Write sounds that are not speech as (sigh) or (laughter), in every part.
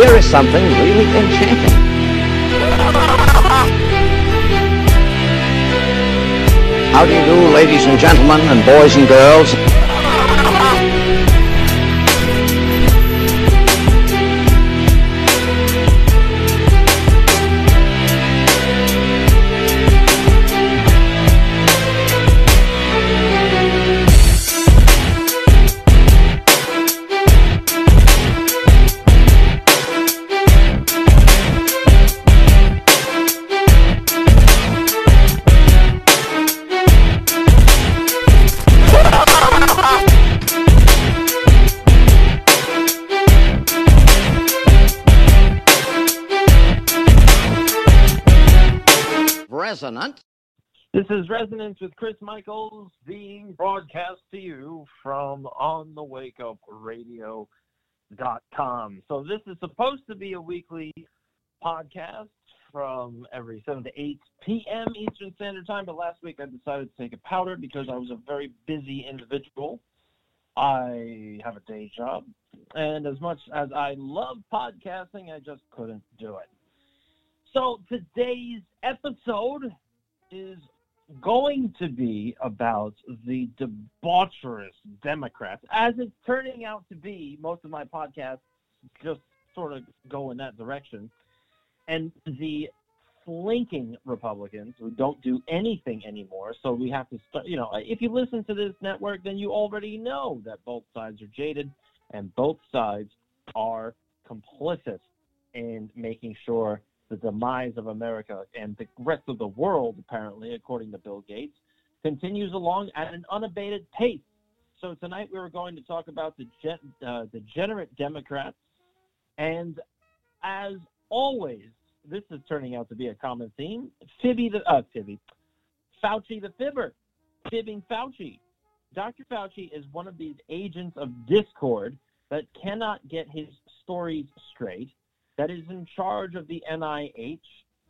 here is something really enchanting. How do you do, ladies and gentlemen, and boys and girls? Is Resonance with Chris Michaels being broadcast to you from onthewakeupradio.com. So this is supposed to be a weekly podcast from every 7 to 8 p.m. Eastern Standard Time, but last week I decided to take a powder because I was a very busy individual. I have a day job, and as much as I love podcasting, I just couldn't do it. So today's episode is going to be about the debaucherous Democrats, as it's turning out to be. Most of my podcasts just sort of go in that direction, and the slinking Republicans who don't do anything anymore. So we have to start. You know, if you listen to this network, then you already know that both sides are jaded and both sides are complicit in making sure the demise of America and the rest of the world, apparently, according to Bill Gates, continues along at an unabated pace. So tonight we were going to talk about the uh, degenerate Democrats, and as always, this is turning out to be a common theme. Fibby the uh, Fibby, Fauci the fibber, fibbing Fauci. Dr. Fauci is one of these agents of discord that cannot get his stories straight that is in charge of the NIH,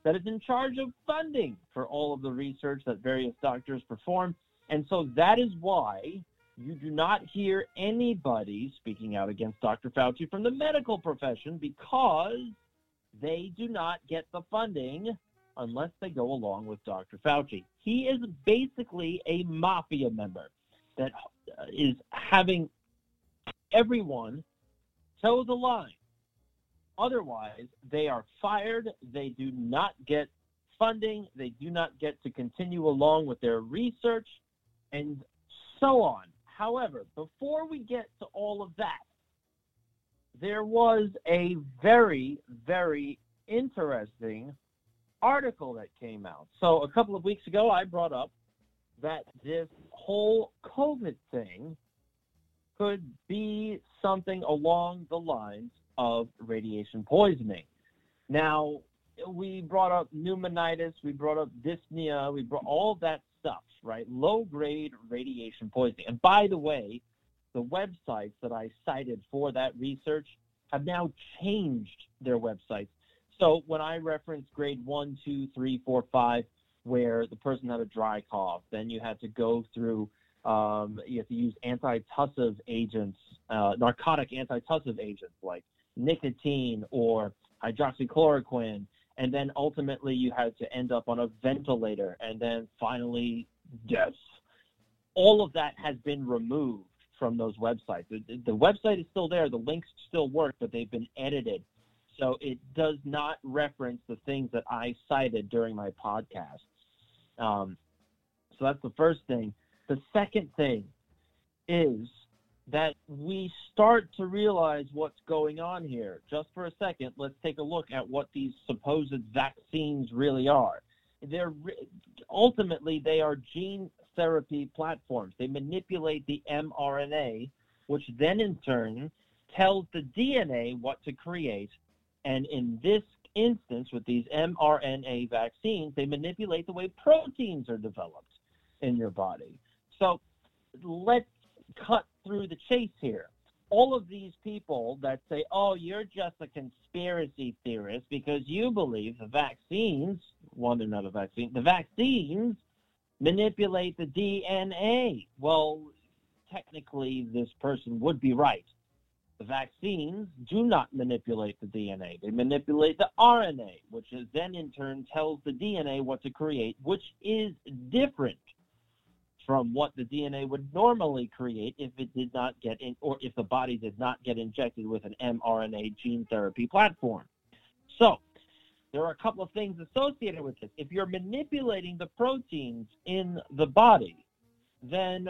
that is in charge of funding for all of the research that various doctors perform. And so that is why you do not hear anybody speaking out against Dr. Fauci from the medical profession because they do not get the funding unless they go along with Dr. Fauci. He is basically a mafia member that is having everyone toe the line Otherwise, they are fired. They do not get funding. They do not get to continue along with their research and so on. However, before we get to all of that, there was a very, very interesting article that came out. So a couple of weeks ago, I brought up that this whole COVID thing could be something along the lines of radiation poisoning. Now, we brought up pneumonitis, we brought up dyspnea, we brought all that stuff, right? Low grade radiation poisoning. And by the way, the websites that I cited for that research have now changed their websites. So when I reference grade one, two, three, four, five, where the person had a dry cough, then you had to go through, um, you have to use antitussive agents, uh, narcotic antitussive agents like nicotine or hydroxychloroquine, and then ultimately you had to end up on a ventilator, and then finally death. All of that has been removed from those websites. The, the website is still there, the links still work, but they've been edited. So it does not reference the things that I cited during my podcast. Um, so that's the first thing. The second thing is that we start to realize what's going on here. Just for a second, let's take a look at what these supposed vaccines really are. They're ultimately they are gene therapy platforms. They manipulate the mRNA, which then in turn tells the DNA what to create. And in this instance, with these mRNA vaccines, they manipulate the way proteins are developed in your body. So let's cut through the chase here. All of these people that say, oh, you're just a conspiracy theorist because you believe the vaccines, one, they're not a vaccine, the vaccines manipulate the DNA. Well, technically, this person would be right. The vaccines do not manipulate the DNA. They manipulate the RNA, which is then in turn tells the DNA what to create, which is different from what the DNA would normally create if it did not get in, or if the body did not get injected with an mRNA gene therapy platform. So, there are a couple of things associated with this. If you're manipulating the proteins in the body, then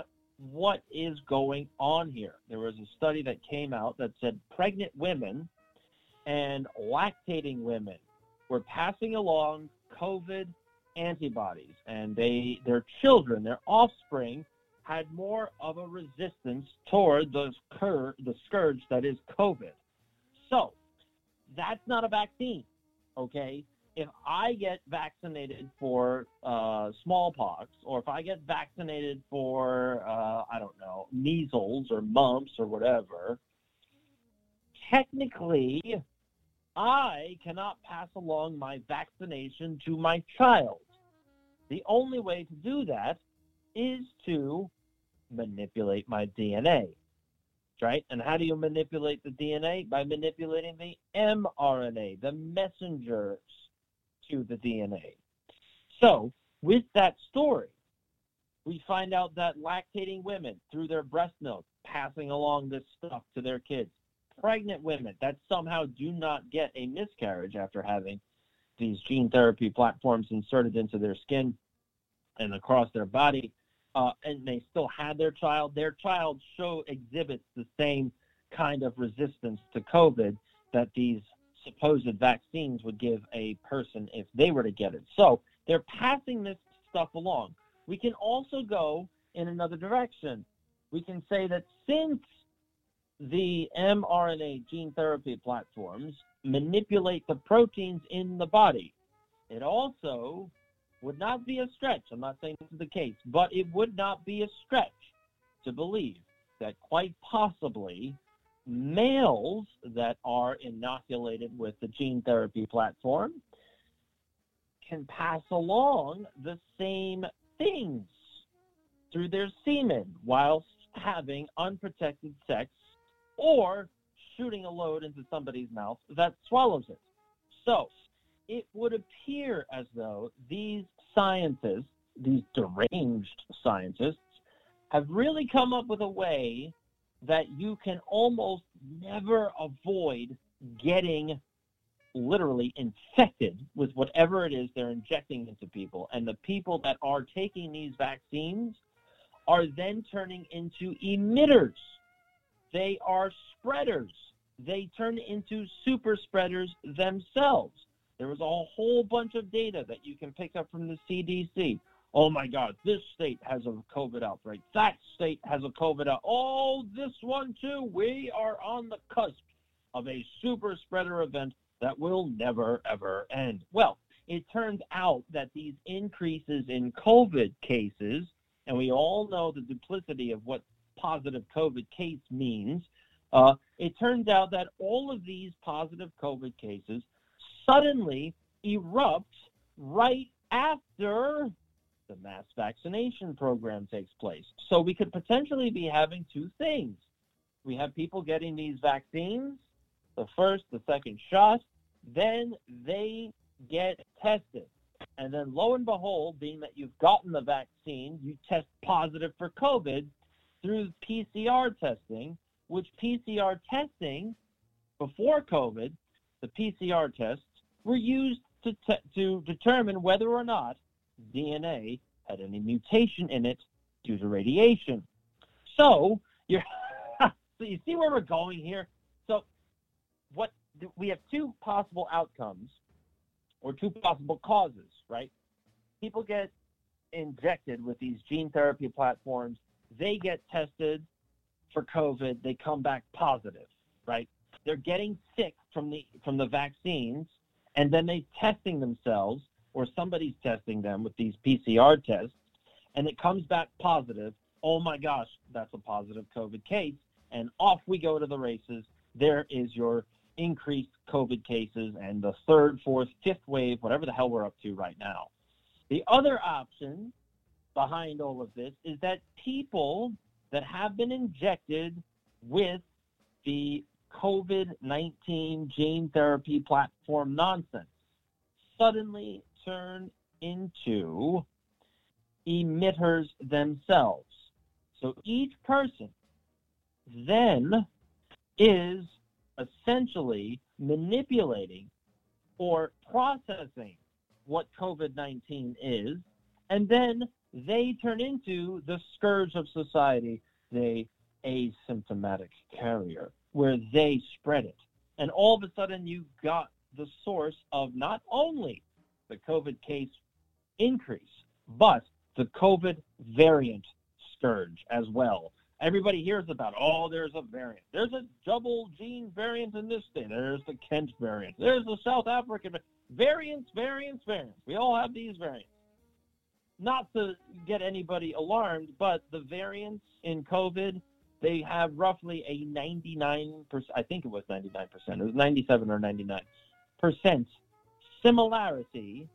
what is going on here. There was a study that came out that said pregnant women and lactating women were passing along COVID antibodies, and they their children, their offspring, had more of a resistance toward the cur- the scourge that is COVID. So that's not a vaccine, okay? if I get vaccinated for uh, smallpox, or if I get vaccinated for, uh, I don't know, measles or mumps or whatever, technically, I cannot pass along my vaccination to my child. The only way to do that is to manipulate my DNA. Right? And how do you manipulate the DNA? By manipulating the mRNA, the messengers to the DNA. So, with that story, we find out that lactating women, through their breast milk, passing along this stuff to their kids. Pregnant women that somehow do not get a miscarriage after having these gene therapy platforms inserted into their skin and across their body, uh, and they still had their child. Their child show exhibits the same kind of resistance to COVID that these supposed vaccines would give a person if they were to get it. So they're passing this stuff along. We can also go in another direction. We can say that since the mRNA gene therapy platforms manipulate the proteins in the body, it also would not be a stretch. I'm not saying this is the case, but it would not be a stretch to believe that quite possibly males that are inoculated with the gene therapy platform can pass along the same things through their semen whilst having unprotected sex or shooting a load into somebody's mouth that swallows it. So it would appear as though these scientists, these deranged scientists, have really come up with a way that you can almost never avoid getting literally infected with whatever it is they're injecting into people. And the people that are taking these vaccines are then turning into emitters. They are spreaders. They turn into super spreaders themselves. There was a whole bunch of data that you can pick up from the CDC Oh my God, this state has a COVID outbreak. That state has a COVID outbreak. Oh, this one too. We are on the cusp of a super spreader event that will never ever end. Well, it turns out that these increases in COVID cases, and we all know the duplicity of what positive COVID case means. Uh, it turns out that all of these positive COVID cases suddenly erupt right after the mass vaccination program takes place. So we could potentially be having two things. We have people getting these vaccines, the first, the second shot, then they get tested. And then lo and behold, being that you've gotten the vaccine, you test positive for COVID through PCR testing, which PCR testing before COVID, the PCR tests were used to, te- to determine whether or not DNA had any mutation in it due to radiation. So you're (laughs) so you see where we're going here. So what we have two possible outcomes or two possible causes, right? People get injected with these gene therapy platforms. They get tested for COVID. They come back positive, right? They're getting sick from the from the vaccines, and then they're testing themselves or somebody's testing them with these PCR tests and it comes back positive, oh my gosh, that's a positive COVID case. And off we go to the races. There is your increased COVID cases and the third, fourth, fifth wave, whatever the hell we're up to right now. The other option behind all of this is that people that have been injected with the COVID 19 gene therapy platform nonsense suddenly turn into emitters themselves. So each person then is essentially manipulating or processing what COVID 19 is, and then they turn into the scourge of society, the asymptomatic carrier, where they spread it. And all of a sudden, you got the source of not only the COVID case increase, but the COVID variant scourge as well. Everybody hears about, oh, there's a variant. There's a double gene variant in this state. There's the Kent variant. There's the South African variant. variants, variants, variants. We all have these variants. Not to get anybody alarmed, but the variants in COVID, they have roughly a 99%, I think it was 99%, it was 97 or 99% similarity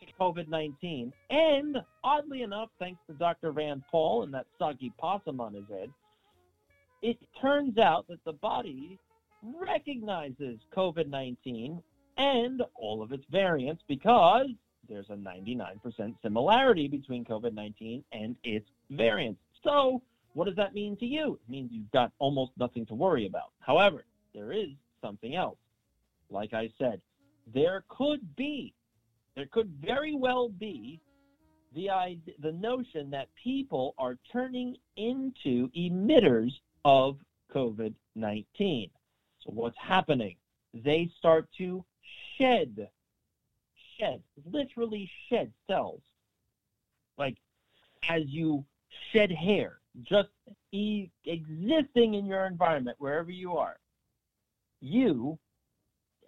to COVID 19. And oddly enough, thanks to Dr. Rand Paul and that soggy possum on his head, it turns out that the body recognizes COVID 19 and all of its variants because there's a 99% similarity between COVID 19 and its variants. So, what does that mean to you? It means you've got almost nothing to worry about. However, there is something else. Like I said, there could be there could very well be the the notion that people are turning into emitters of COVID-19. So what's happening? They start to shed, shed, literally shed cells. Like as you shed hair, just e- existing in your environment, wherever you are, you,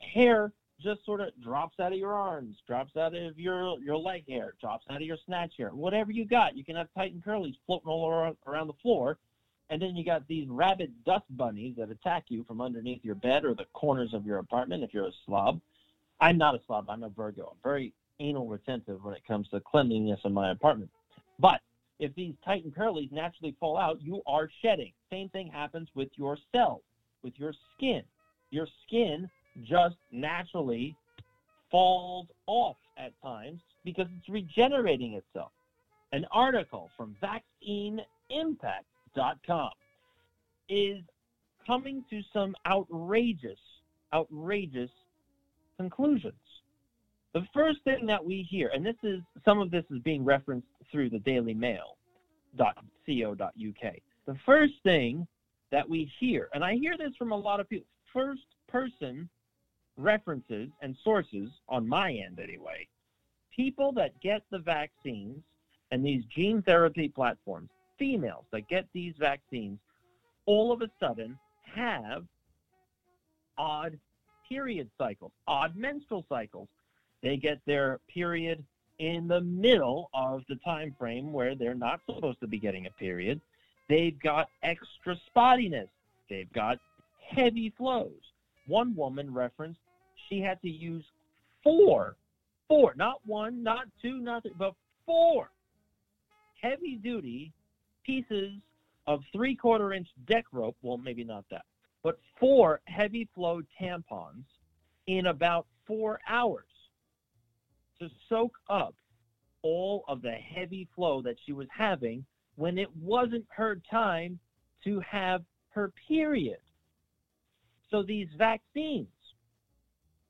hair just sort of drops out of your arms, drops out of your your leg hair, drops out of your snatch hair, whatever you got. You can have tight and curlies floating all around, around the floor, and then you got these rabid dust bunnies that attack you from underneath your bed or the corners of your apartment if you're a slob. I'm not a slob. I'm a Virgo. I'm very anal retentive when it comes to cleanliness in my apartment. But if these tight and curlies naturally fall out, you are shedding. Same thing happens with your cells, with your skin. Your skin just naturally falls off at times because it's regenerating itself. An article from vaccineimpact.com is coming to some outrageous, outrageous conclusions. The first thing that we hear, and this is some of this is being referenced through the Daily Mail.co.uk. The first thing that we hear, and I hear this from a lot of people, first person references and sources on my end anyway, people that get the vaccines and these gene therapy platforms, females that get these vaccines, all of a sudden have odd period cycles, odd menstrual cycles. They get their period in the middle of the time frame where they're not supposed to be getting a period. They've got extra spottiness. They've got heavy flows. One woman referenced she had to use four, four, not one, not two, not three, but four heavy duty pieces of three quarter inch deck rope. Well, maybe not that, but four heavy flow tampons in about four hours to soak up all of the heavy flow that she was having when it wasn't her time to have her period. So these vaccines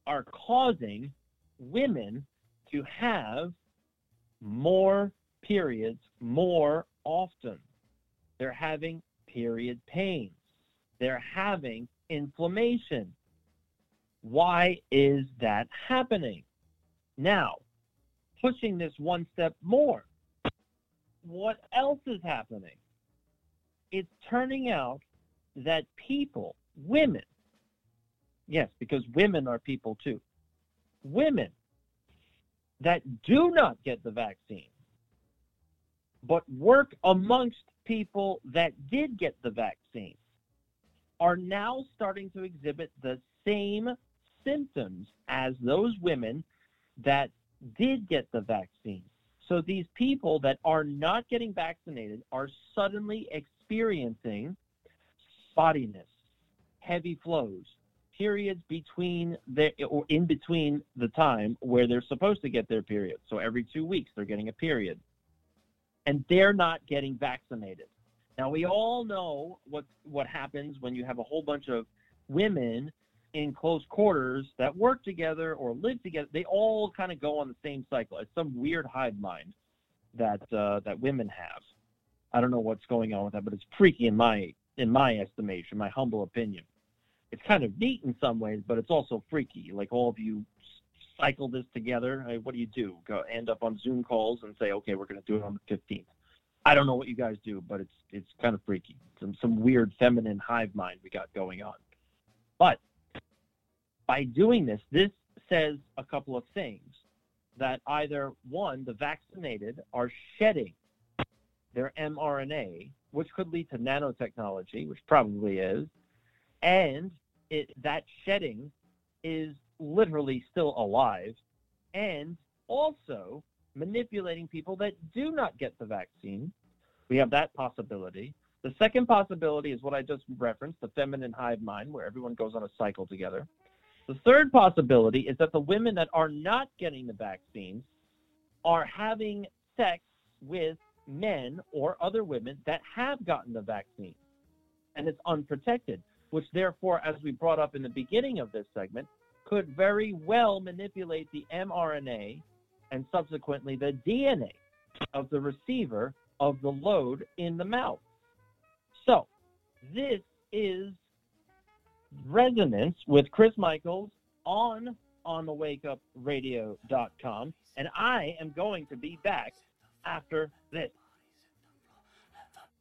are causing women to have more periods more often. They're having period pains. They're having inflammation. Why is that happening? Now, pushing this one step more, what else is happening? It's turning out that people, women, Yes, because women are people too. Women that do not get the vaccine, but work amongst people that did get the vaccine, are now starting to exhibit the same symptoms as those women that did get the vaccine. So these people that are not getting vaccinated are suddenly experiencing spottiness, heavy flows, periods between the or in between the time where they're supposed to get their period. So every two weeks they're getting a period, and they're not getting vaccinated. Now we all know what what happens when you have a whole bunch of women in close quarters that work together or live together. They all kind of go on the same cycle. It's some weird hive mind that uh, that women have. I don't know what's going on with that, but it's freaky in my in my estimation, my humble opinion. It's kind of neat in some ways, but it's also freaky. Like all of you cycle this together. I what do you do? Go end up on Zoom calls and say, okay, we're going to do it on the 15th. I don't know what you guys do, but it's it's kind of freaky. Some some weird feminine hive mind we got going on. But by doing this, this says a couple of things that either one, the vaccinated are shedding their mRNA, which could lead to nanotechnology, which probably is, and it, that shedding is literally still alive, and also manipulating people that do not get the vaccine. We have that possibility. The second possibility is what I just referenced, the feminine hive mind, where everyone goes on a cycle together. The third possibility is that the women that are not getting the vaccines are having sex with men or other women that have gotten the vaccine. And it's unprotected, which therefore, as we brought up in the beginning of this segment, could very well manipulate the mRNA and subsequently the DNA of the receiver of the load in the mouth. So, this is resonance with Chris Michaels on onthewakeupradio.com, and I am going to be back after this.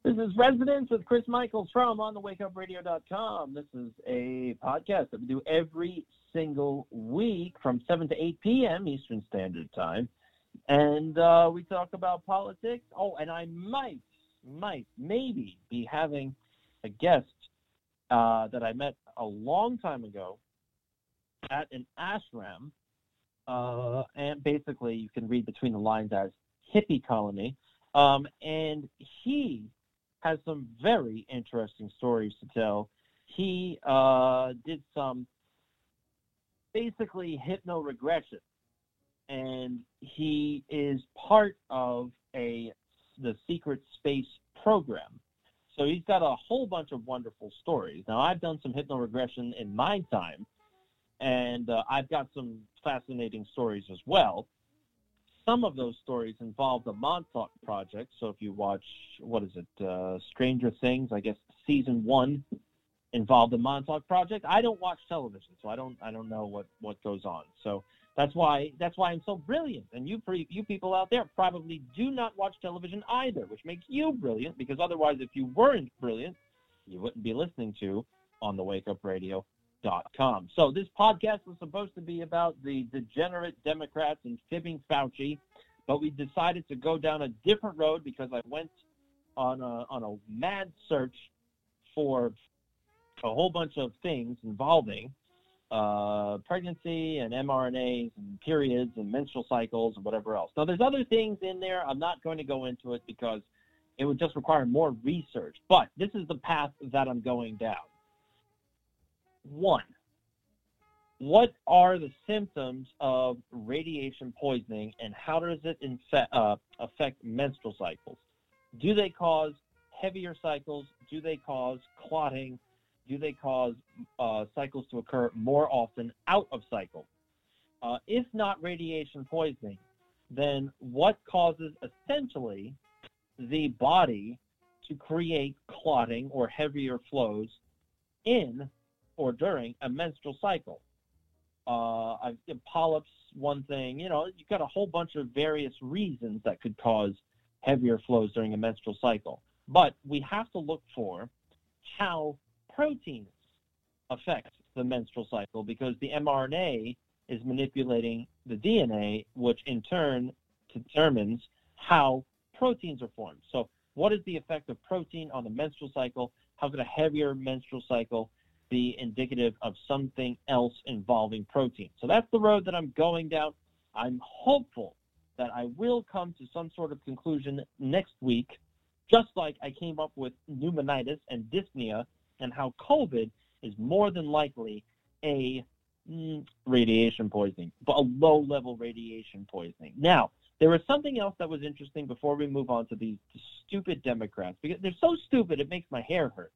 This is Resonance with Chris Michaels from onthewakeupradio.com. This is a podcast that we do every single week from 7 to 8 p.m. Eastern Standard Time. And uh, we talk about politics. Oh, and I might, might, maybe be having a guest uh, that I met a long time ago at an ashram. Uh, and basically, you can read between the lines as hippie colony. Um, and he has some very interesting stories to tell. He uh, did some basically hypno-regression, and he is part of a the secret space program. So he's got a whole bunch of wonderful stories. Now I've done some hypno-regression in my time, and uh, I've got some fascinating stories as well some of those stories involve the Montauk Project. So if you watch, what is it, uh, Stranger Things? I guess season one involved the Montauk Project. I don't watch television, so I don't I don't know what what goes on. So that's why that's why I'm so brilliant. And you you people out there probably do not watch television either, which makes you brilliant because otherwise, if you weren't brilliant, you wouldn't be listening to on the Wake Up Radio Com. So this podcast was supposed to be about the degenerate Democrats and fibbing Fauci, but we decided to go down a different road because I went on a, on a mad search for a whole bunch of things involving uh, pregnancy and mRNAs and periods and menstrual cycles and whatever else. Now, there's other things in there. I'm not going to go into it because it would just require more research. But this is the path that I'm going down. One, what are the symptoms of radiation poisoning and how does it infe- uh, affect menstrual cycles? Do they cause heavier cycles? Do they cause clotting? Do they cause uh, cycles to occur more often out of cycle? Uh, if not radiation poisoning, then what causes essentially the body to create clotting or heavier flows in or during a menstrual cycle. Uh, polyps, one thing, you know, you've got a whole bunch of various reasons that could cause heavier flows during a menstrual cycle. But we have to look for how proteins affect the menstrual cycle because the mRNA is manipulating the DNA, which in turn determines how proteins are formed. So, what is the effect of protein on the menstrual cycle? How could a heavier menstrual cycle be indicative of something else involving protein. So that's the road that I'm going down. I'm hopeful that I will come to some sort of conclusion next week, just like I came up with pneumonitis and dyspnea and how COVID is more than likely a mm, radiation poisoning, but a low level radiation poisoning. Now, there was something else that was interesting before we move on to these stupid Democrats because they're so stupid it makes my hair hurt.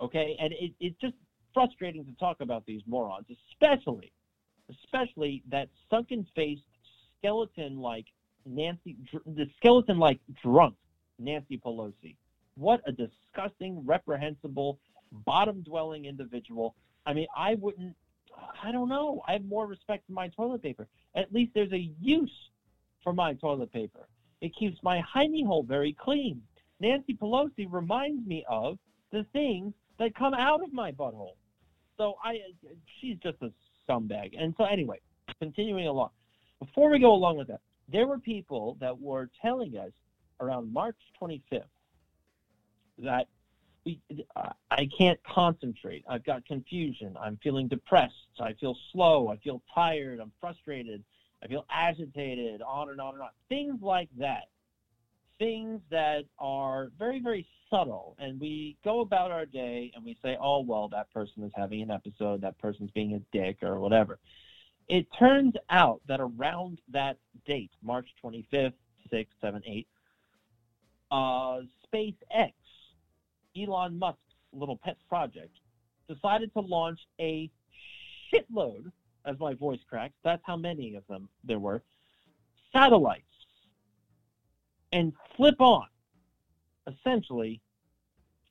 Okay, and it, it's just frustrating to talk about these morons, especially, especially that sunken-faced skeleton-like Nancy, the skeleton-like drunk Nancy Pelosi. What a disgusting, reprehensible, bottom-dwelling individual. I mean, I wouldn't. I don't know. I have more respect for my toilet paper. At least there's a use for my toilet paper. It keeps my hiney hole very clean. Nancy Pelosi reminds me of the things that come out of my butthole. So I, she's just a scumbag. And so anyway, continuing along. Before we go along with that, there were people that were telling us around March 25th that I can't concentrate. I've got confusion. I'm feeling depressed. I feel slow. I feel tired. I'm frustrated. I feel agitated, on and on and on. Things like that. Things that are very, very subtle. And we go about our day and we say, oh, well, that person is having an episode, that person's being a dick or whatever. It turns out that around that date, March 25th, 6th, 7th, 8th, uh, SpaceX, Elon Musk's little pet project, decided to launch a shitload as my voice cracks. That's how many of them there were. Satellites. And flip on, essentially,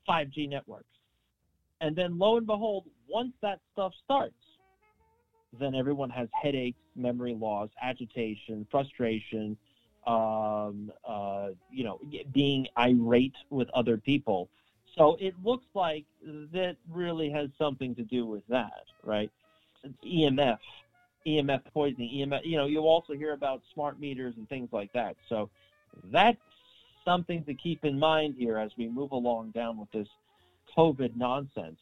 5G networks. And then lo and behold, once that stuff starts, then everyone has headaches, memory loss, agitation, frustration, um, uh, you know, being irate with other people. So it looks like that really has something to do with that, right? EMF, EMF poisoning, EMF. You know, you'll also hear about smart meters and things like that. So that's something to keep in mind here as we move along down with this COVID nonsense.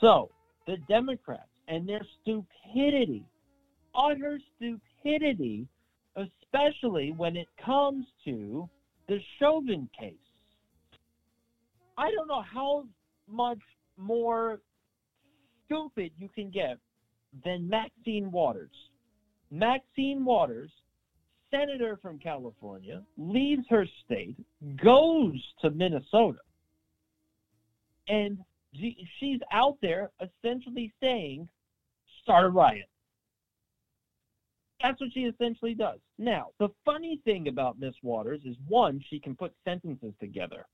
So the Democrats and their stupidity, utter stupidity, especially when it comes to the Chauvin case. I don't know how much more stupid you can get than Maxine Waters. Maxine Waters, senator from California, leaves her state, goes to Minnesota, and she's out there essentially saying, start a riot. That's what she essentially does. Now, the funny thing about Miss Waters is one, she can put sentences together.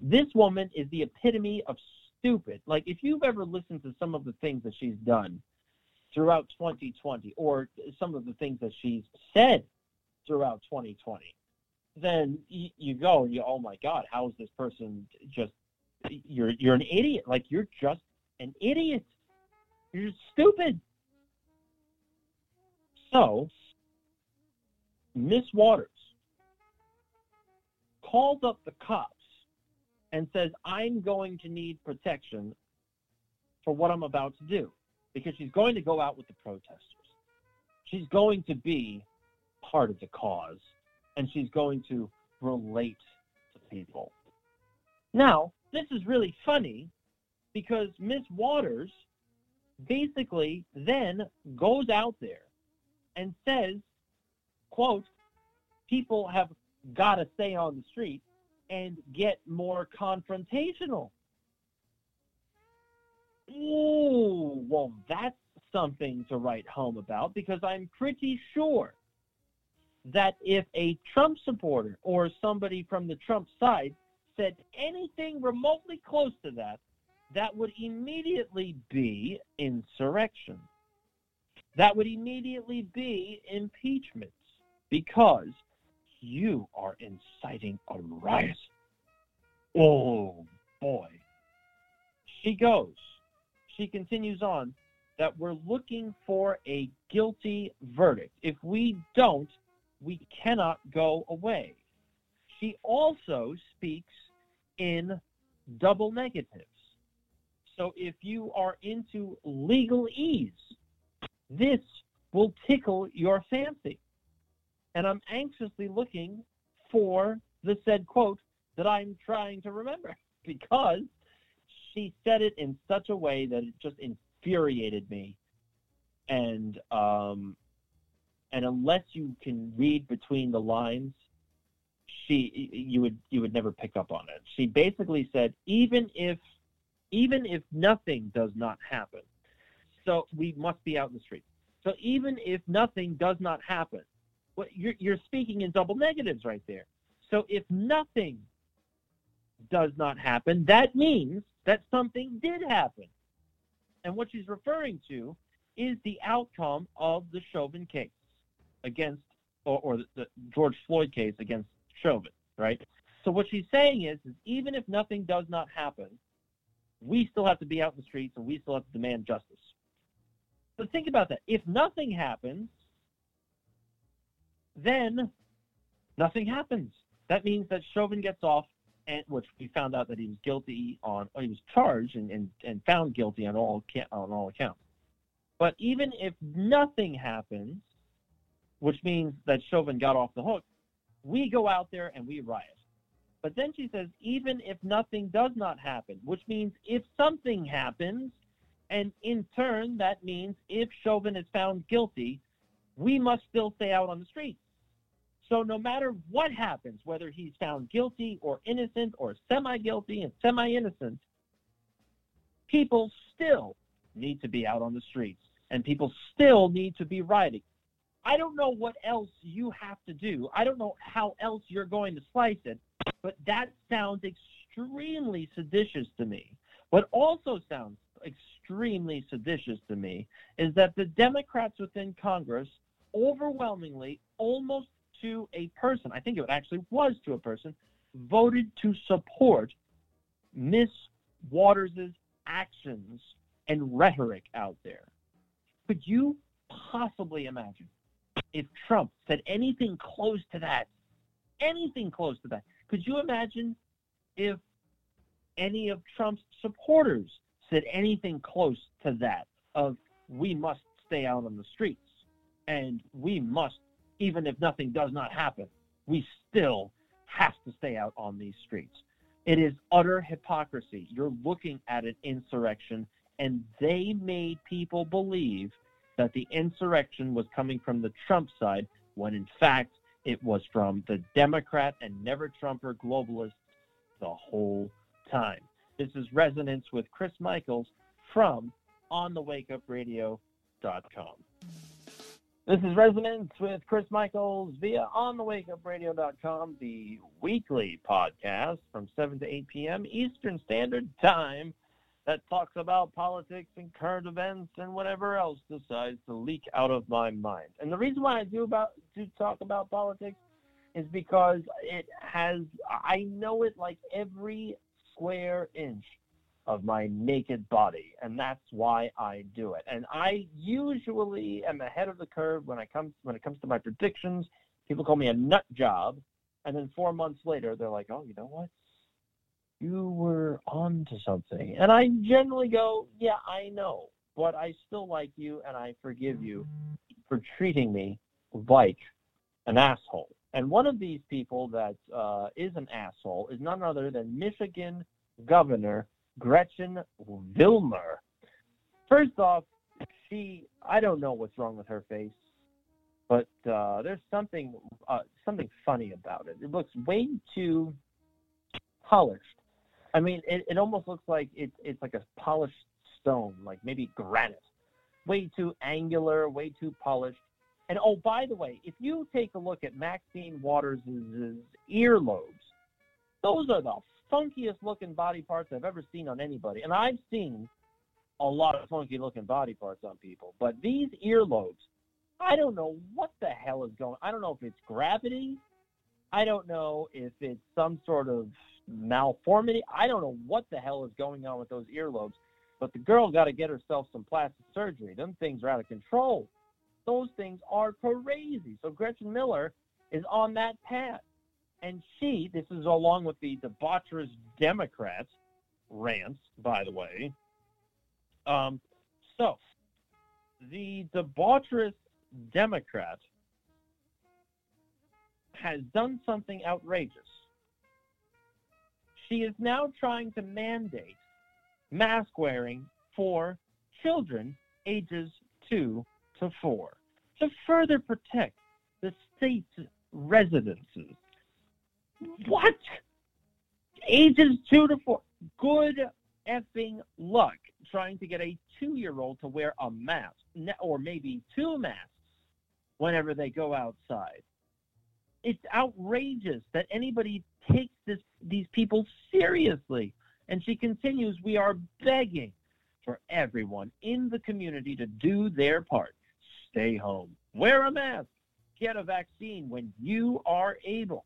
This woman is the epitome of stupid. Like, if you've ever listened to some of the things that she's done, throughout 2020 or some of the things that she's said throughout 2020, then you, go you, oh my God, how is this person just, you're, you're an idiot. Like you're just an idiot. You're stupid. So, Miss Waters called up the cops and says, I'm going to need protection for what I'm about to do because she's going to go out with the protesters. She's going to be part of the cause and she's going to relate to people. Now, this is really funny because Miss Waters basically then goes out there and says, quote, people have got to stay on the street and get more confrontational. Ooh, well, that's something to write home about because I'm pretty sure that if a Trump supporter or somebody from the Trump side said anything remotely close to that, that would immediately be insurrection. That would immediately be impeachment because you are inciting a riot. Oh boy. She goes she continues on that we're looking for a guilty verdict. If we don't, we cannot go away. She also speaks in double negatives. So if you are into legalese, this will tickle your fancy. And I'm anxiously looking for the said quote that I'm trying to remember (laughs) because she said it in such a way that it just infuriated me. And um, and unless you can read between the lines, she you would you would never pick up on it. She basically said even if even if nothing does not happen, so we must be out in the street. So even if nothing does not happen, what you're you're speaking in double negatives right there. So if nothing does not happen, that means that something did happen. And what she's referring to is the outcome of the Chauvin case against, or, or the, the George Floyd case against Chauvin, right? So what she's saying is, is even if nothing does not happen, we still have to be out in the streets and we still have to demand justice. But think about that. If nothing happens, then nothing happens. That means that Chauvin gets off, and which we found out that he was guilty on, he was charged and, and, and found guilty on all on all accounts. But even if nothing happens, which means that Chauvin got off the hook, we go out there and we riot. But then she says, even if nothing does not happen, which means if something happens, and in turn, that means if Chauvin is found guilty, we must still stay out on the streets. So no matter what happens, whether he's found guilty or innocent or semi guilty and semi innocent, people still need to be out on the streets and people still need to be rioting. I don't know what else you have to do. I don't know how else you're going to slice it, but that sounds extremely seditious to me. What also sounds extremely seditious to me is that the Democrats within Congress overwhelmingly, almost to a person, I think it actually was to a person, voted to support Miss Waters' actions and rhetoric out there. Could you possibly imagine if Trump said anything close to that, anything close to that, could you imagine if any of Trump's supporters said anything close to that of we must stay out on the streets and we must, even if nothing does not happen, we still have to stay out on these streets. It is utter hypocrisy. You're looking at an insurrection, and they made people believe that the insurrection was coming from the Trump side, when in fact it was from the Democrat and never Trumper globalists the whole time. This is Resonance with Chris Michaels from OnTheWakeUpRadio.com. This is Resonance with Chris Michaels via OnTheWakeUpRadio.com, the weekly podcast from 7 to 8 p.m. Eastern Standard Time that talks about politics and current events and whatever else decides to leak out of my mind. And the reason why I do about do talk about politics is because it has I know it like every square inch of my naked body and that's why I do it. And I usually am ahead of the curve when I come when it comes to my predictions. People call me a nut job and then 4 months later they're like, "Oh, you know what? you were on to something. And I generally go, yeah, I know, but I still like you and I forgive you for treating me like an asshole. And one of these people that uh, is an asshole is none other than Michigan Governor Gretchen Whitmer. First off, she, I don't know what's wrong with her face, but uh, there's something, uh, something funny about it. It looks way too polished I mean, it, it almost looks like it's it's like a polished stone, like maybe granite. Way too angular, way too polished. And oh, by the way, if you take a look at Maxine Waters' earlobes, those are the funkiest looking body parts I've ever seen on anybody. And I've seen a lot of funky looking body parts on people, but these earlobes, I don't know what the hell is going. I don't know if it's gravity. I don't know if it's some sort of malformity. I don't know what the hell is going on with those earlobes, but the girl got to get herself some plastic surgery. Them things are out of control. Those things are crazy. So Gretchen Miller is on that path. And she, this is along with the debaucherous Democrats rants, by the way. Um, so the debaucherous Democrat has done something outrageous she is now trying to mandate mask wearing for children ages 2 to 4 to further protect the state's residences. What? Ages 2 to 4. Good effing luck trying to get a two year old to wear a mask or maybe two masks whenever they go outside. It's outrageous that anybody takes this, these people seriously. And she continues, We are begging for everyone in the community to do their part. Stay home, wear a mask, get a vaccine when you are able.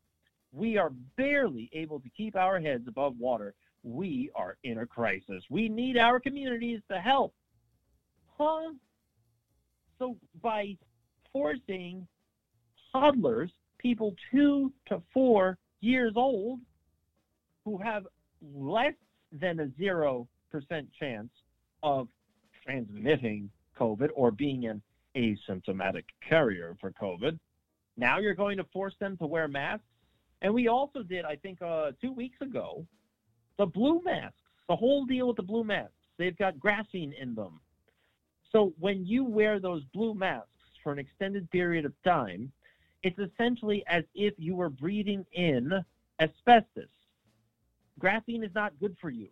We are barely able to keep our heads above water we are in a crisis. We need our communities to help. Huh? So by forcing toddlers, people two to four years old, who have less than a 0% chance of transmitting COVID or being an asymptomatic carrier for COVID, now you're going to force them to wear masks. And we also did, I think, uh, two weeks ago, the blue masks, the whole deal with the blue masks, they've got graphene in them. So when you wear those blue masks for an extended period of time, it's essentially as if you were breathing in asbestos. Graphene is not good for you.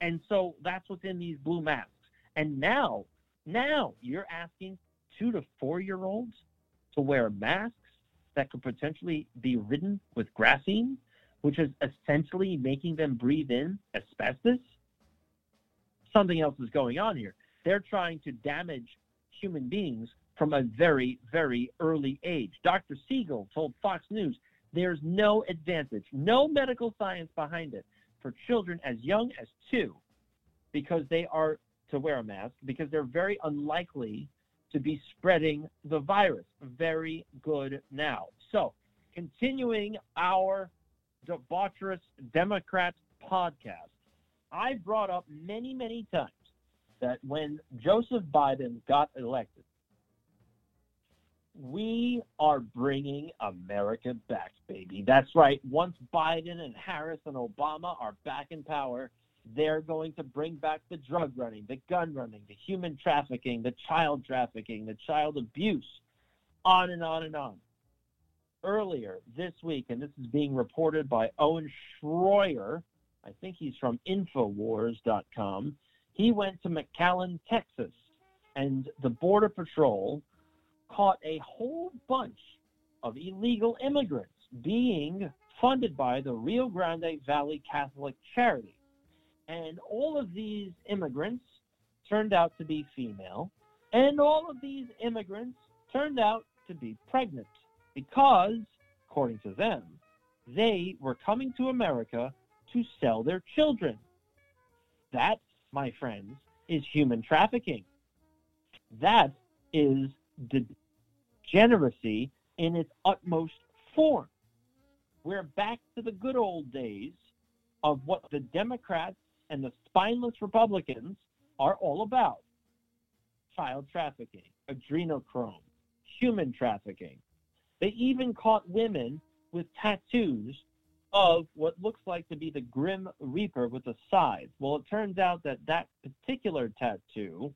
And so that's what's in these blue masks. And now, now you're asking two to four year olds to wear masks that could potentially be ridden with graphene which is essentially making them breathe in asbestos, something else is going on here. They're trying to damage human beings from a very, very early age. Dr. Siegel told Fox News there's no advantage, no medical science behind it for children as young as two because they are to wear a mask because they're very unlikely to be spreading the virus. Very good now. So, continuing our debaucherous Democrat podcast, I brought up many, many times that when Joseph Biden got elected, we are bringing America back, baby. That's right. Once Biden and Harris and Obama are back in power, they're going to bring back the drug running, the gun running, the human trafficking, the child trafficking, the child abuse, on and on and on earlier this week, and this is being reported by Owen Schroyer. I think he's from Infowars.com. He went to McAllen, Texas, and the Border Patrol caught a whole bunch of illegal immigrants being funded by the Rio Grande Valley Catholic Charity. And all of these immigrants turned out to be female, and all of these immigrants turned out to be pregnant because, according to them, they were coming to America to sell their children. That, my friends, is human trafficking. That is degeneracy in its utmost form. We're back to the good old days of what the Democrats and the spineless Republicans are all about child trafficking, adrenochrome, human trafficking, they even caught women with tattoos of what looks like to be the Grim Reaper with a scythe. Well, it turns out that that particular tattoo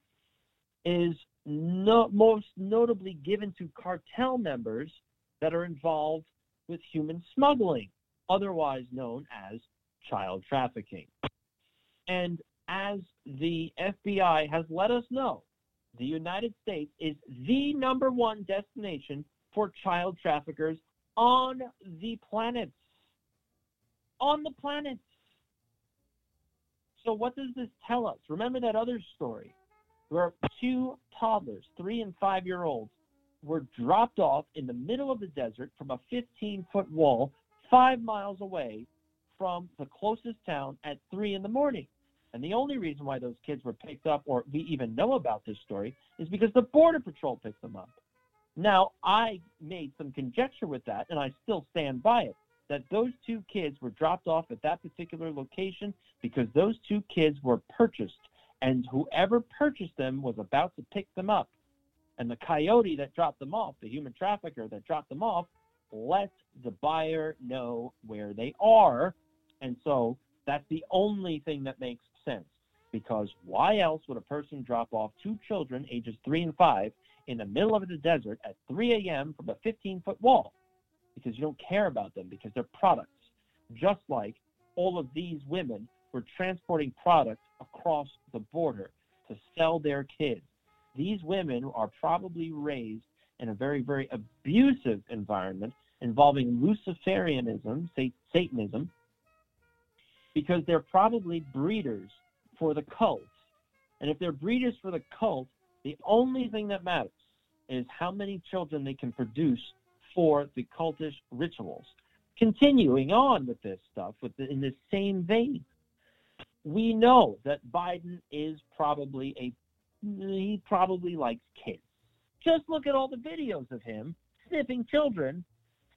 is no, most notably given to cartel members that are involved with human smuggling, otherwise known as child trafficking. And as the FBI has let us know, the United States is the number one destination for child traffickers on the planet. On the planet. So, what does this tell us? Remember that other story where two toddlers, three and five year olds, were dropped off in the middle of the desert from a 15 foot wall five miles away from the closest town at three in the morning. And the only reason why those kids were picked up, or we even know about this story, is because the Border Patrol picked them up. Now, I made some conjecture with that, and I still stand by it, that those two kids were dropped off at that particular location because those two kids were purchased, and whoever purchased them was about to pick them up. And the coyote that dropped them off, the human trafficker that dropped them off, let the buyer know where they are. And so that's the only thing that makes sense. Because why else would a person drop off two children, ages three and five, in the middle of the desert at 3 a.m. from a 15 foot wall? Because you don't care about them, because they're products. Just like all of these women were transporting products across the border to sell their kids. These women are probably raised in a very, very abusive environment involving Luciferianism, Satanism, because they're probably breeders for the cult. And if they're breeders for the cult, the only thing that matters is how many children they can produce for the cultish rituals. Continuing on with this stuff, with the, in the same vein, we know that Biden is probably a he probably likes kids. Just look at all the videos of him sniffing children,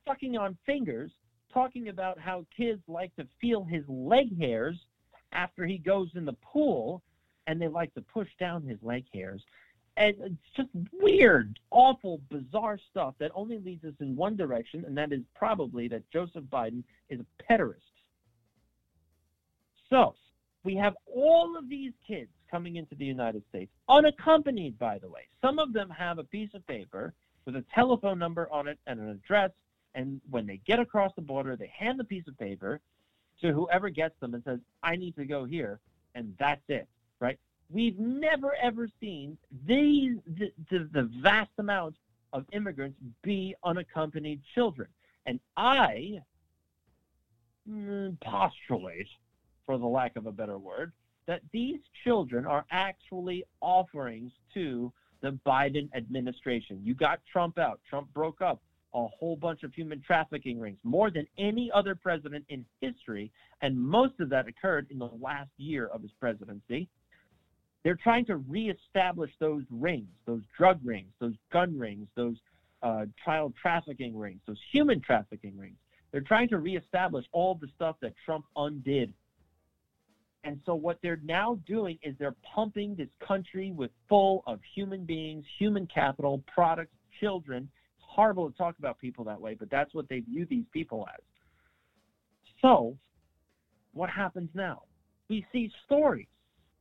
sucking on fingers, talking about how kids like to feel his leg hairs after he goes in the pool and they like to push down his leg hairs. And it's just weird, awful, bizarre stuff that only leads us in one direction, and that is probably that Joseph Biden is a pederast. So, we have all of these kids coming into the United States, unaccompanied, by the way. Some of them have a piece of paper with a telephone number on it and an address. And when they get across the border, they hand the piece of paper to whoever gets them and says, I need to go here. And that's it, right? We've never, ever seen these, the, the, the vast amount of immigrants be unaccompanied children. And I mm, postulate for the lack of a better word, that these children are actually offerings to the Biden administration. You got Trump out. Trump broke up a whole bunch of human trafficking rings, more than any other president in history, and most of that occurred in the last year of his presidency. They're trying to reestablish those rings, those drug rings, those gun rings, those uh, child trafficking rings, those human trafficking rings. They're trying to reestablish all the stuff that Trump undid and so what they're now doing is they're pumping this country with full of human beings, human capital, products, children. Horrible to talk about people that way, but that's what they view these people as. So what happens now? We see stories.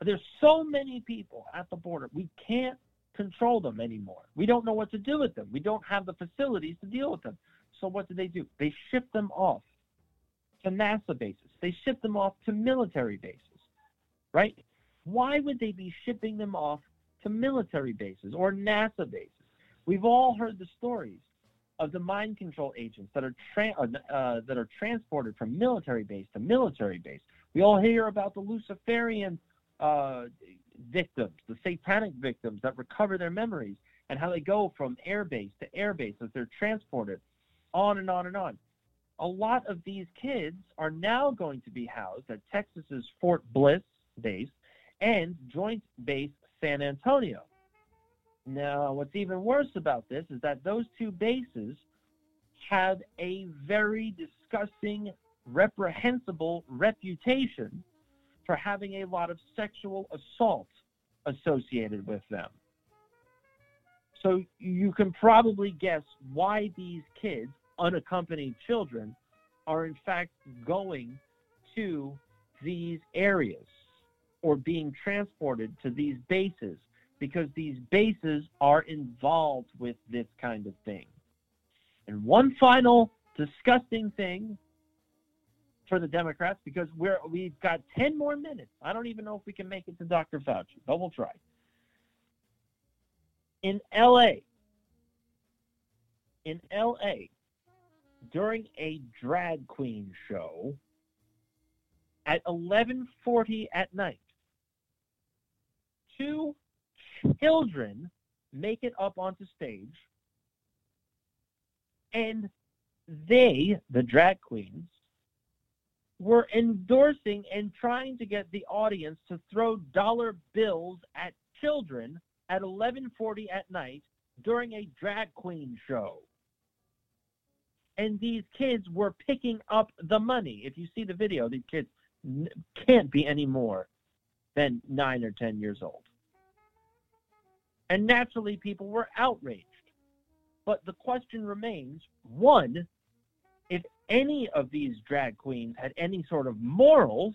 There's so many people at the border. We can't control them anymore. We don't know what to do with them. We don't have the facilities to deal with them. So what do they do? They ship them off to NASA bases. They ship them off to military bases right? Why would they be shipping them off to military bases or NASA bases? We've all heard the stories of the mind control agents that are tra- uh, uh, that are transported from military base to military base. We all hear about the Luciferian uh, victims, the satanic victims that recover their memories, and how they go from airbase to airbase as they're transported, on and on and on. A lot of these kids are now going to be housed at Texas's Fort Bliss base and Joint Base San Antonio. Now, what's even worse about this is that those two bases have a very disgusting, reprehensible reputation for having a lot of sexual assault associated with them. So you can probably guess why these kids, unaccompanied children, are in fact going to these areas or being transported to these bases because these bases are involved with this kind of thing. And one final disgusting thing for the Democrats because we're we've got 10 more minutes. I don't even know if we can make it to Dr. Fauci, but we'll try. In LA, in LA, during a drag queen show at 11:40 at night, two children make it up onto stage and they, the drag queens, were endorsing and trying to get the audience to throw dollar bills at children at 11:40 at night during a drag queen show. And these kids were picking up the money. If you see the video, these kids can't be any more than 9 or 10 years old. And naturally, people were outraged. But the question remains one, if any of these drag queens had any sort of morals,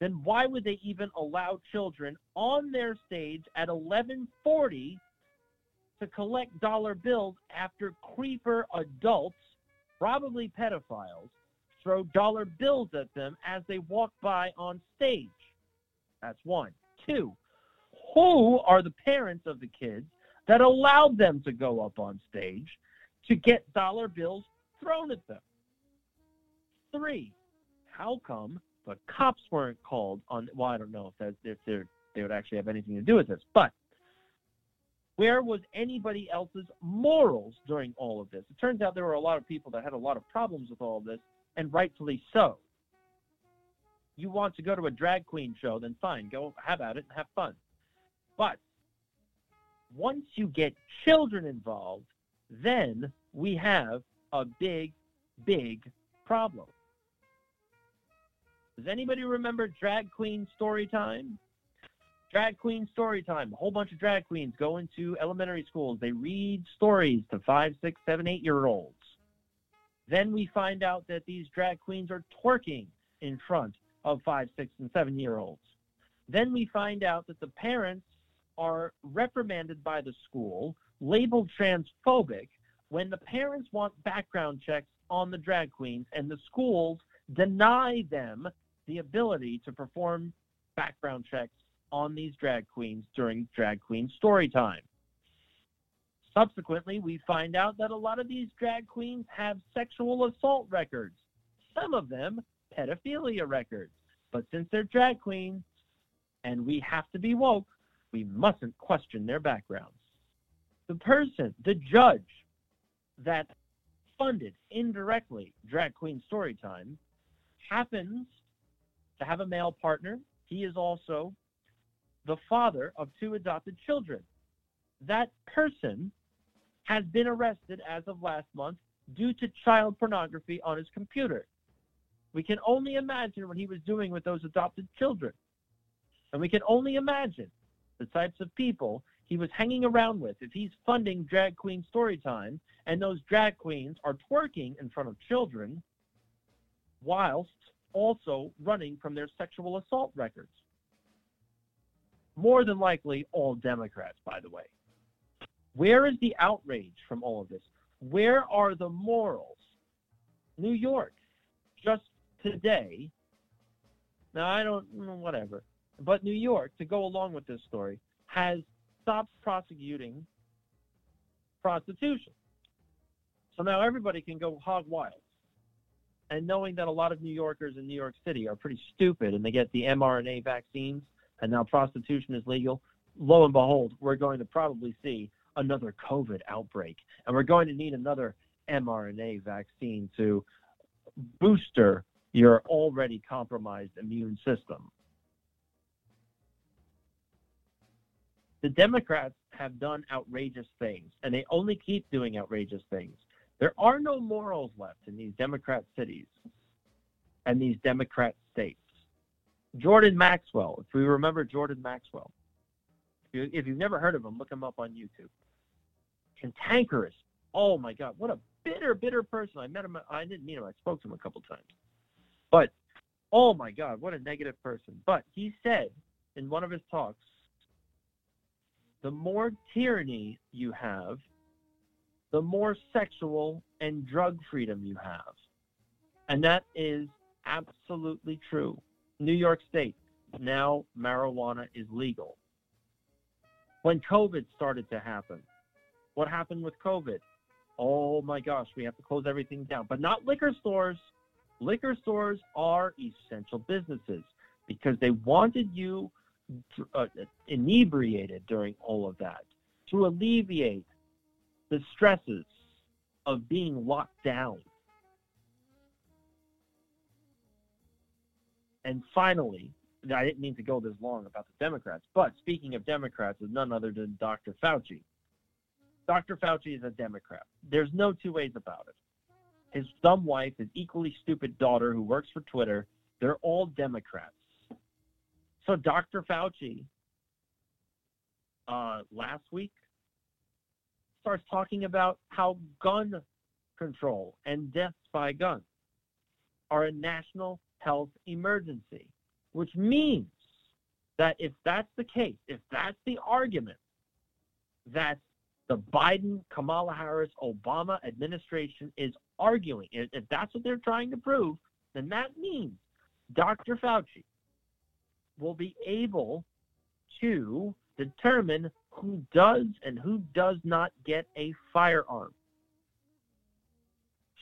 then why would they even allow children on their stage at 1140 to collect dollar bills after creeper adults, probably pedophiles, throw dollar bills at them as they walk by on stage? That's one. Two, who are the parents of the kids that allowed them to go up on stage to get dollar bills thrown at them? Three, how come the cops weren't called on? Well, I don't know if that if they they would actually have anything to do with this, but where was anybody else's morals during all of this? It turns out there were a lot of people that had a lot of problems with all of this, and rightfully so. You want to go to a drag queen show, then fine, go have at it and have fun. But once you get children involved, then we have a big, big problem. Does anybody remember Drag Queen Story Time? Drag Queen Story Time. A whole bunch of drag queens go into elementary schools. They read stories to five, six, seven, eight year olds. Then we find out that these drag queens are twerking in front of five, six, and seven year olds. Then we find out that the parents are reprimanded by the school, labeled transphobic, when the parents want background checks on the drag queens and the schools deny them the ability to perform background checks on these drag queens during drag queen story time. Subsequently, we find out that a lot of these drag queens have sexual assault records, some of them pedophilia records. But since they're drag queens and we have to be woke, we mustn't question their backgrounds. The person, the judge that funded indirectly Drag Queen Storytime happens to have a male partner. He is also the father of two adopted children. That person has been arrested as of last month due to child pornography on his computer. We can only imagine what he was doing with those adopted children. And we can only imagine the types of people he was hanging around with if he's funding drag queen story time and those drag queens are twerking in front of children whilst also running from their sexual assault records. More than likely, all Democrats, by the way. Where is the outrage from all of this? Where are the morals? New York, just today, now I don't, mm, whatever, but New York, to go along with this story, has stopped prosecuting prostitution. So now everybody can go hog wild and knowing that a lot of New Yorkers in New York City are pretty stupid and they get the mRNA vaccines and now prostitution is legal, lo and behold, we're going to probably see another COVID outbreak. And we're going to need another mRNA vaccine to booster your already compromised immune system. The Democrats have done outrageous things, and they only keep doing outrageous things. There are no morals left in these Democrat cities and these Democrat states. Jordan Maxwell, if we remember Jordan Maxwell, if, you, if you've never heard of him, look him up on YouTube. Cantankerous. Oh my God, what a bitter, bitter person. I met him. I didn't meet him. I spoke to him a couple times. But oh my God, what a negative person. But he said in one of his talks, the more tyranny you have, the more sexual and drug freedom you have. And that is absolutely true. New York State, now marijuana is legal. When COVID started to happen, what happened with COVID? Oh my gosh, we have to close everything down. But not liquor stores. Liquor stores are essential businesses because they wanted you uh, inebriated during all of that to alleviate the stresses of being locked down. And finally, I didn't mean to go this long about the Democrats, but speaking of Democrats, is none other than Dr. Fauci. Dr. Fauci is a Democrat. There's no two ways about it. His dumb wife, his equally stupid daughter who works for Twitter, they're all Democrats. So Dr. Fauci, uh, last week, starts talking about how gun control and deaths by gun are a national health emergency, which means that if that's the case, if that's the argument, that the Biden, Kamala Harris, Obama administration is arguing, if that's what they're trying to prove, then that means Dr. Fauci will be able to determine who does and who does not get a firearm.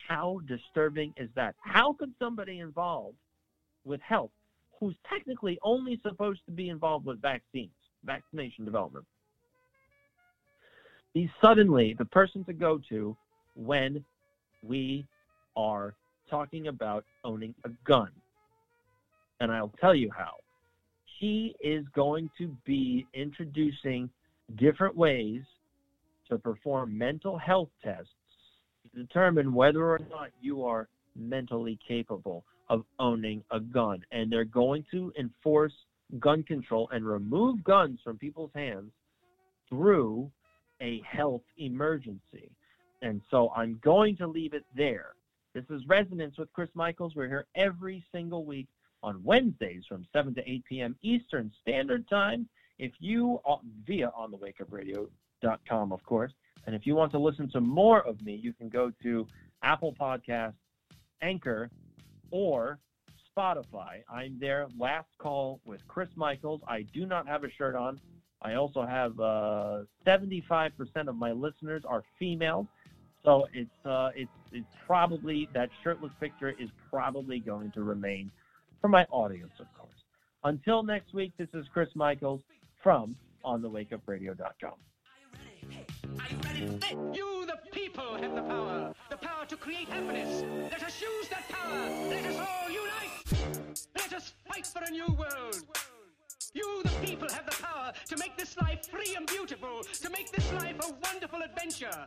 How disturbing is that? How could somebody involved with health, who's technically only supposed to be involved with vaccines, vaccination development, be suddenly the person to go to when we are talking about owning a gun? And I'll tell you how. He is going to be introducing different ways to perform mental health tests to determine whether or not you are mentally capable of owning a gun. And they're going to enforce gun control and remove guns from people's hands through a health emergency. And so I'm going to leave it there. This is Resonance with Chris Michaels. We're here every single week on Wednesdays from 7 to 8 p.m. Eastern Standard Time. If you, via on the wakeupradio.com, of course, and if you want to listen to more of me, you can go to Apple Podcasts, Anchor, or Spotify. I'm there. Last call with Chris Michaels. I do not have a shirt on. I also have uh, 75% of my listeners are female. So it's uh, it's it's probably that shirtless picture is probably going to remain for my audience, of course. Until next week, this is Chris Michaels from OnTheWakeUpRadio.com. You, the people, have the power. The power to create happiness. Let us use that power. Let us all unite. Let us fight for a new world. You, the people, have the power to make this life free and beautiful, to make this life a wonderful adventure.